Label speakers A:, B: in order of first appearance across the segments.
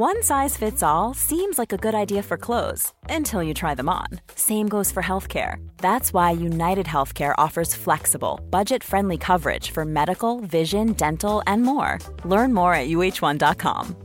A: One size fits all seems like a good idea for clothes until you try them on. Same goes for healthcare. That's why United Healthcare offers flexible, budget friendly coverage for medical, vision, dental, and more. Learn more at uh1.com.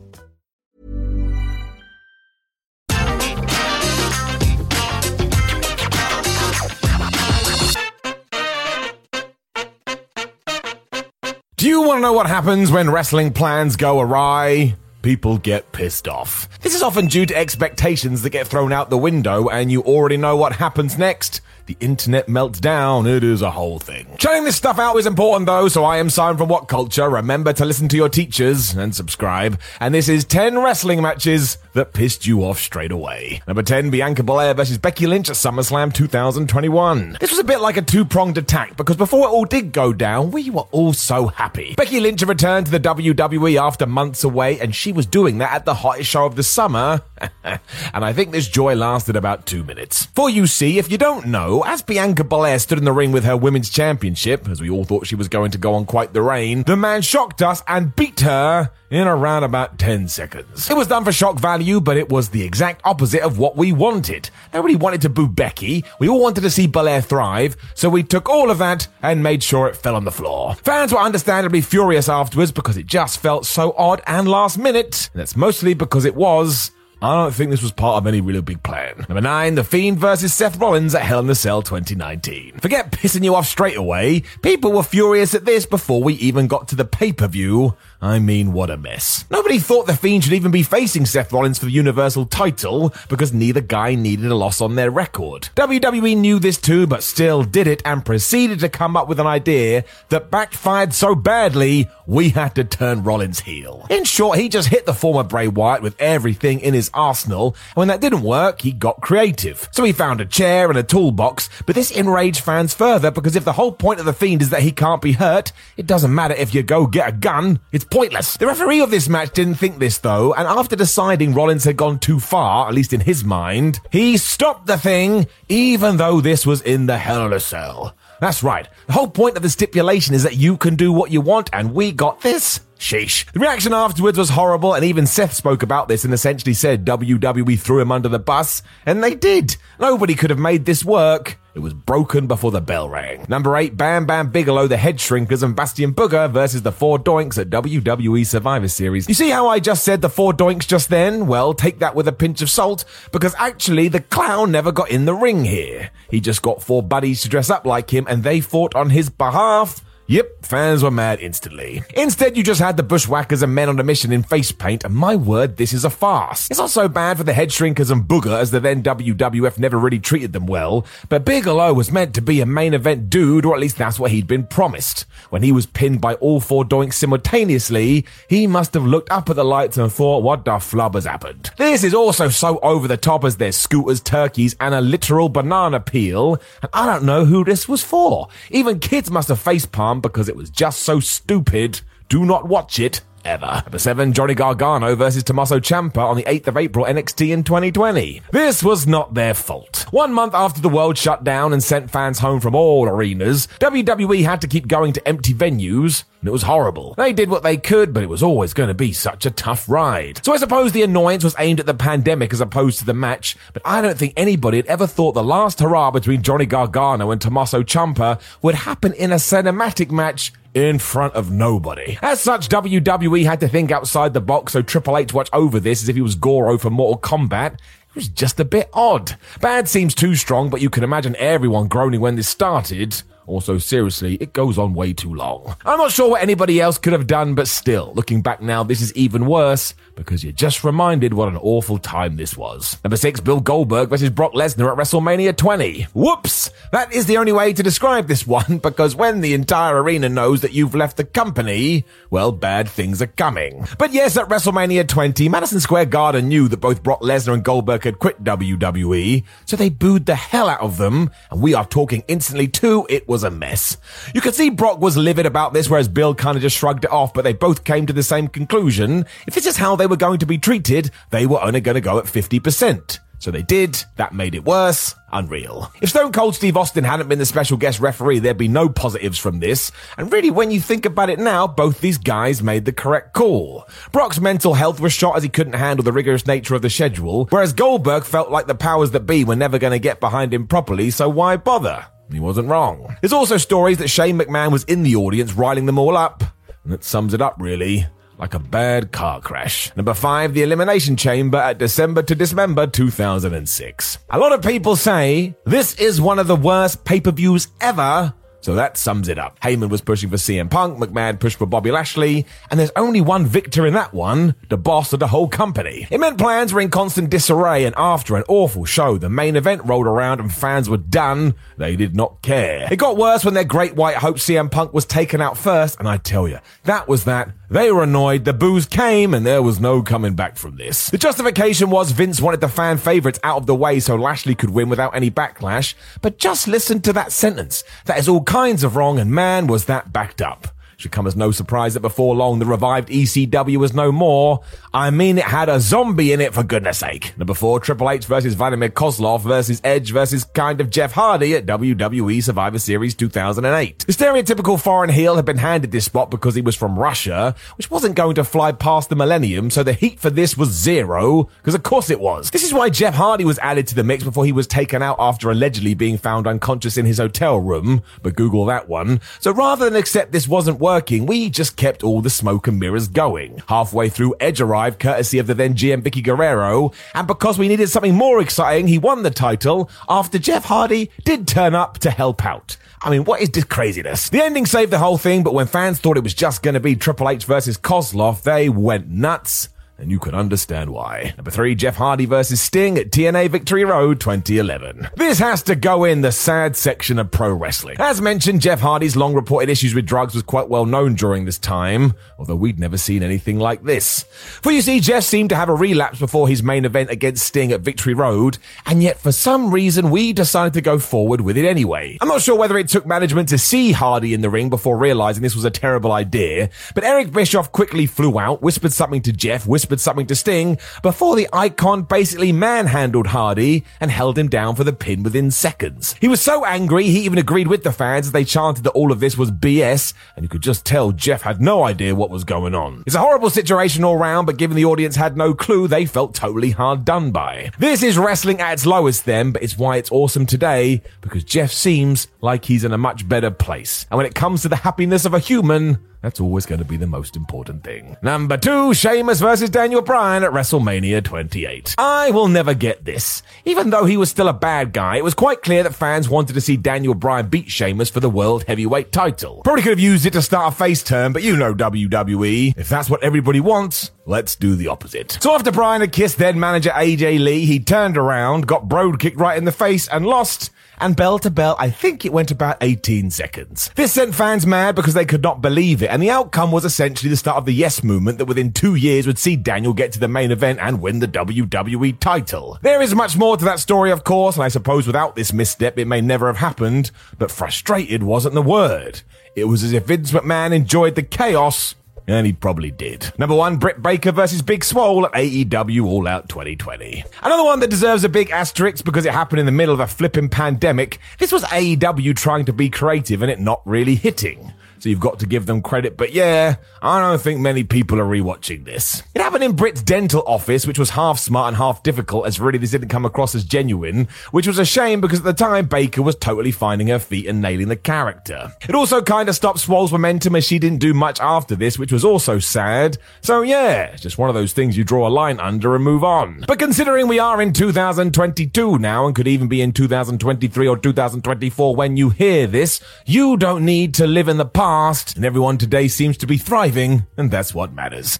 B: Do you want to know what happens when wrestling plans go awry? People get pissed off. This is often due to expectations that get thrown out the window, and you already know what happens next. The internet melts down. It is a whole thing. Churning this stuff out is important though, so I am Simon from What Culture. Remember to listen to your teachers and subscribe. And this is 10 wrestling matches that pissed you off straight away. Number 10, Bianca Belair versus Becky Lynch at SummerSlam 2021. This was a bit like a two-pronged attack because before it all did go down, we were all so happy. Becky Lynch returned to the WWE after months away, and she was doing that at the hottest show of the summer. and I think this joy lasted about two minutes. For you see, if you don't know, as Bianca Belair stood in the ring with her women's championship, as we all thought she was going to go on quite the reign, the man shocked us and beat her in around about 10 seconds. It was done for shock value, but it was the exact opposite of what we wanted. Nobody wanted to boo Becky. We all wanted to see Belair thrive, so we took all of that and made sure it fell on the floor. Fans were understandably furious afterwards because it just felt so odd and last minute. And that's mostly because it was I don't think this was part of any really big plan. Number 9, The Fiend versus Seth Rollins at Hell in the Cell 2019. Forget pissing you off straight away. People were furious at this before we even got to the pay-per-view. I mean, what a mess. Nobody thought The Fiend should even be facing Seth Rollins for the Universal title because neither guy needed a loss on their record. WWE knew this too, but still did it and proceeded to come up with an idea that backfired so badly, we had to turn Rollins heel. In short, he just hit the former Bray Wyatt with everything in his arsenal, and when that didn't work, he got creative. So he found a chair and a toolbox, but this enraged fans further because if the whole point of The Fiend is that he can't be hurt, it doesn't matter if you go get a gun, it's pointless. The referee of this match didn't think this though, and after deciding Rollins had gone too far, at least in his mind, he stopped the thing, even though this was in the Hell in a Cell. That's right. The whole point of the stipulation is that you can do what you want, and we got this. Sheesh. The reaction afterwards was horrible, and even Seth spoke about this and essentially said WWE threw him under the bus, and they did. Nobody could have made this work. It was broken before the bell rang. Number 8, Bam Bam Bigelow, the Head Shrinkers, and Bastion Booger versus the Four Doinks at WWE Survivor Series. You see how I just said the Four Doinks just then? Well, take that with a pinch of salt, because actually the clown never got in the ring here. He just got four buddies to dress up like him, and they fought on his behalf. Yep, fans were mad instantly. Instead, you just had the bushwhackers and men on a mission in face paint, and my word, this is a farce. It's not so bad for the head shrinkers and Booger as the then WWF never really treated them well, but Bigelow was meant to be a main event dude, or at least that's what he'd been promised. When he was pinned by all four doinks simultaneously, he must have looked up at the lights and thought, what the flub has happened? This is also so over the top as there's scooters, turkeys, and a literal banana peel, and I don't know who this was for. Even kids must have facepalmed because it was just so stupid. Do not watch it ever. Number 7, Johnny Gargano versus Tommaso Ciampa on the 8th of April NXT in 2020. This was not their fault. One month after the world shut down and sent fans home from all arenas, WWE had to keep going to empty venues, and it was horrible. They did what they could, but it was always going to be such a tough ride. So I suppose the annoyance was aimed at the pandemic as opposed to the match, but I don't think anybody had ever thought the last hurrah between Johnny Gargano and Tommaso Ciampa would happen in a cinematic match in front of nobody. As such, WWE had to think outside the box, so Triple H watched over this as if he was Goro for Mortal Kombat. It was just a bit odd. Bad seems too strong, but you can imagine everyone groaning when this started. Also, seriously, it goes on way too long. I'm not sure what anybody else could have done, but still, looking back now, this is even worse because you're just reminded what an awful time this was. Number six, Bill Goldberg versus Brock Lesnar at WrestleMania 20. Whoops! That is the only way to describe this one because when the entire arena knows that you've left the company, well, bad things are coming. But yes, at WrestleMania 20, Madison Square Garden knew that both Brock Lesnar and Goldberg had quit WWE, so they booed the hell out of them, and we are talking instantly too, it was a mess. You could see Brock was livid about this, whereas Bill kind of just shrugged it off, but they both came to the same conclusion. If this is how they were going to be treated, they were only going to go at 50%. So they did. That made it worse. Unreal. If Stone Cold Steve Austin hadn't been the special guest referee, there'd be no positives from this. And really, when you think about it now, both these guys made the correct call. Brock's mental health was shot as he couldn't handle the rigorous nature of the schedule, whereas Goldberg felt like the powers that be were never going to get behind him properly, so why bother? He wasn't wrong. There's also stories that Shane McMahon was in the audience riling them all up. And that sums it up, really like a bad car crash. Number five, the Elimination Chamber at December to Dismember 2006. A lot of people say this is one of the worst pay-per-views ever so that sums it up. Heyman was pushing for CM Punk, McMahon pushed for Bobby Lashley, and there's only one victor in that one, the boss of the whole company. It meant plans were in constant disarray, and after an awful show, the main event rolled around and fans were done. They did not care. It got worse when their great white hope CM Punk was taken out first, and I tell you, that was that. They were annoyed, the boos came, and there was no coming back from this. The justification was Vince wanted the fan favorites out of the way so Lashley could win without any backlash, but just listen to that sentence. That is all kinds of wrong, and man, was that backed up. Should come as no surprise that before long the revived ECW was no more. I mean, it had a zombie in it for goodness sake. Number four, Triple H versus Vladimir Kozlov versus Edge versus kind of Jeff Hardy at WWE Survivor Series 2008. The stereotypical foreign heel had been handed this spot because he was from Russia, which wasn't going to fly past the millennium, so the heat for this was zero, because of course it was. This is why Jeff Hardy was added to the mix before he was taken out after allegedly being found unconscious in his hotel room, but Google that one. So rather than accept this wasn't working, we just kept all the smoke and mirrors going. Halfway through, Edge arrived courtesy of the then GM Vickie Guerrero, and because we needed something more exciting, he won the title after Jeff Hardy did turn up to help out. I mean, what is this craziness? The ending saved the whole thing, but when fans thought it was just going to be Triple H versus Kozlov, they went nuts and you can understand why. Number three, Jeff Hardy versus Sting at TNA Victory Road 2011. This has to go in the sad section of pro wrestling. As mentioned, Jeff Hardy's long reported issues with drugs was quite well known during this time, although we'd never seen anything like this. For you see, Jeff seemed to have a relapse before his main event against Sting at Victory Road, and yet for some reason we decided to go forward with it anyway. I'm not sure whether it took management to see Hardy in the ring before realizing this was a terrible idea, but Eric Bischoff quickly flew out, whispered something to Jeff, whispered whispered something to Sting before the icon basically manhandled Hardy and held him down for the pin within seconds. He was so angry, he even agreed with the fans as they chanted that all of this was BS, and you could just tell Jeff had no idea what was going on. It's a horrible situation all round, but given the audience had no clue, they felt totally hard done by. This is wrestling at its lowest then, but it's why it's awesome today, because Jeff seems like he's in a much better place. And when it comes to the happiness of a human, that's always going to be the most important thing. Number two, Sheamus versus Daniel Bryan at WrestleMania 28. I will never get this. Even though he was still a bad guy, it was quite clear that fans wanted to see Daniel Bryan beat Sheamus for the World Heavyweight title. Probably could have used it to start a face turn, but you know WWE. If that's what everybody wants, Let's do the opposite. So after Bryan had kissed then manager AJ Lee, he turned around, got Brogue kicked right in the face and lost and bell to bell, I think it went about 18 seconds. This sent fans mad because they could not believe it, and the outcome was essentially the start of the Yes movement that within two years would see Daniel get to the main event and win the WWE title. There is much more to that story, of course, and I suppose without this misstep, it may never have happened, but frustrated wasn't the word. It was as if Vince McMahon enjoyed the chaos and he probably did. Number one, Britt Baker versus Big Swole at AEW All Out 2020. Another one that deserves a big asterisk because it happened in the middle of a flipping pandemic. This was AEW trying to be creative and it not really hitting. So you've got to give them credit. But yeah, I don't think many people are rewatching this. It happened in Britt's dental office, which was half smart and half difficult, as really this didn't come across as genuine, which was a shame because at the time Baker was totally finding her feet and nailing the character. It also kind of stopped Swole's momentum as she didn't do much after this, which was also sad. So yeah, it's just one of those things you draw a line under and move on. But considering we are in 2022 now and could even be in 2023 or 2024 when you hear this, you don't need to live in the past, and everyone today seems to be thriving, and that's what matters.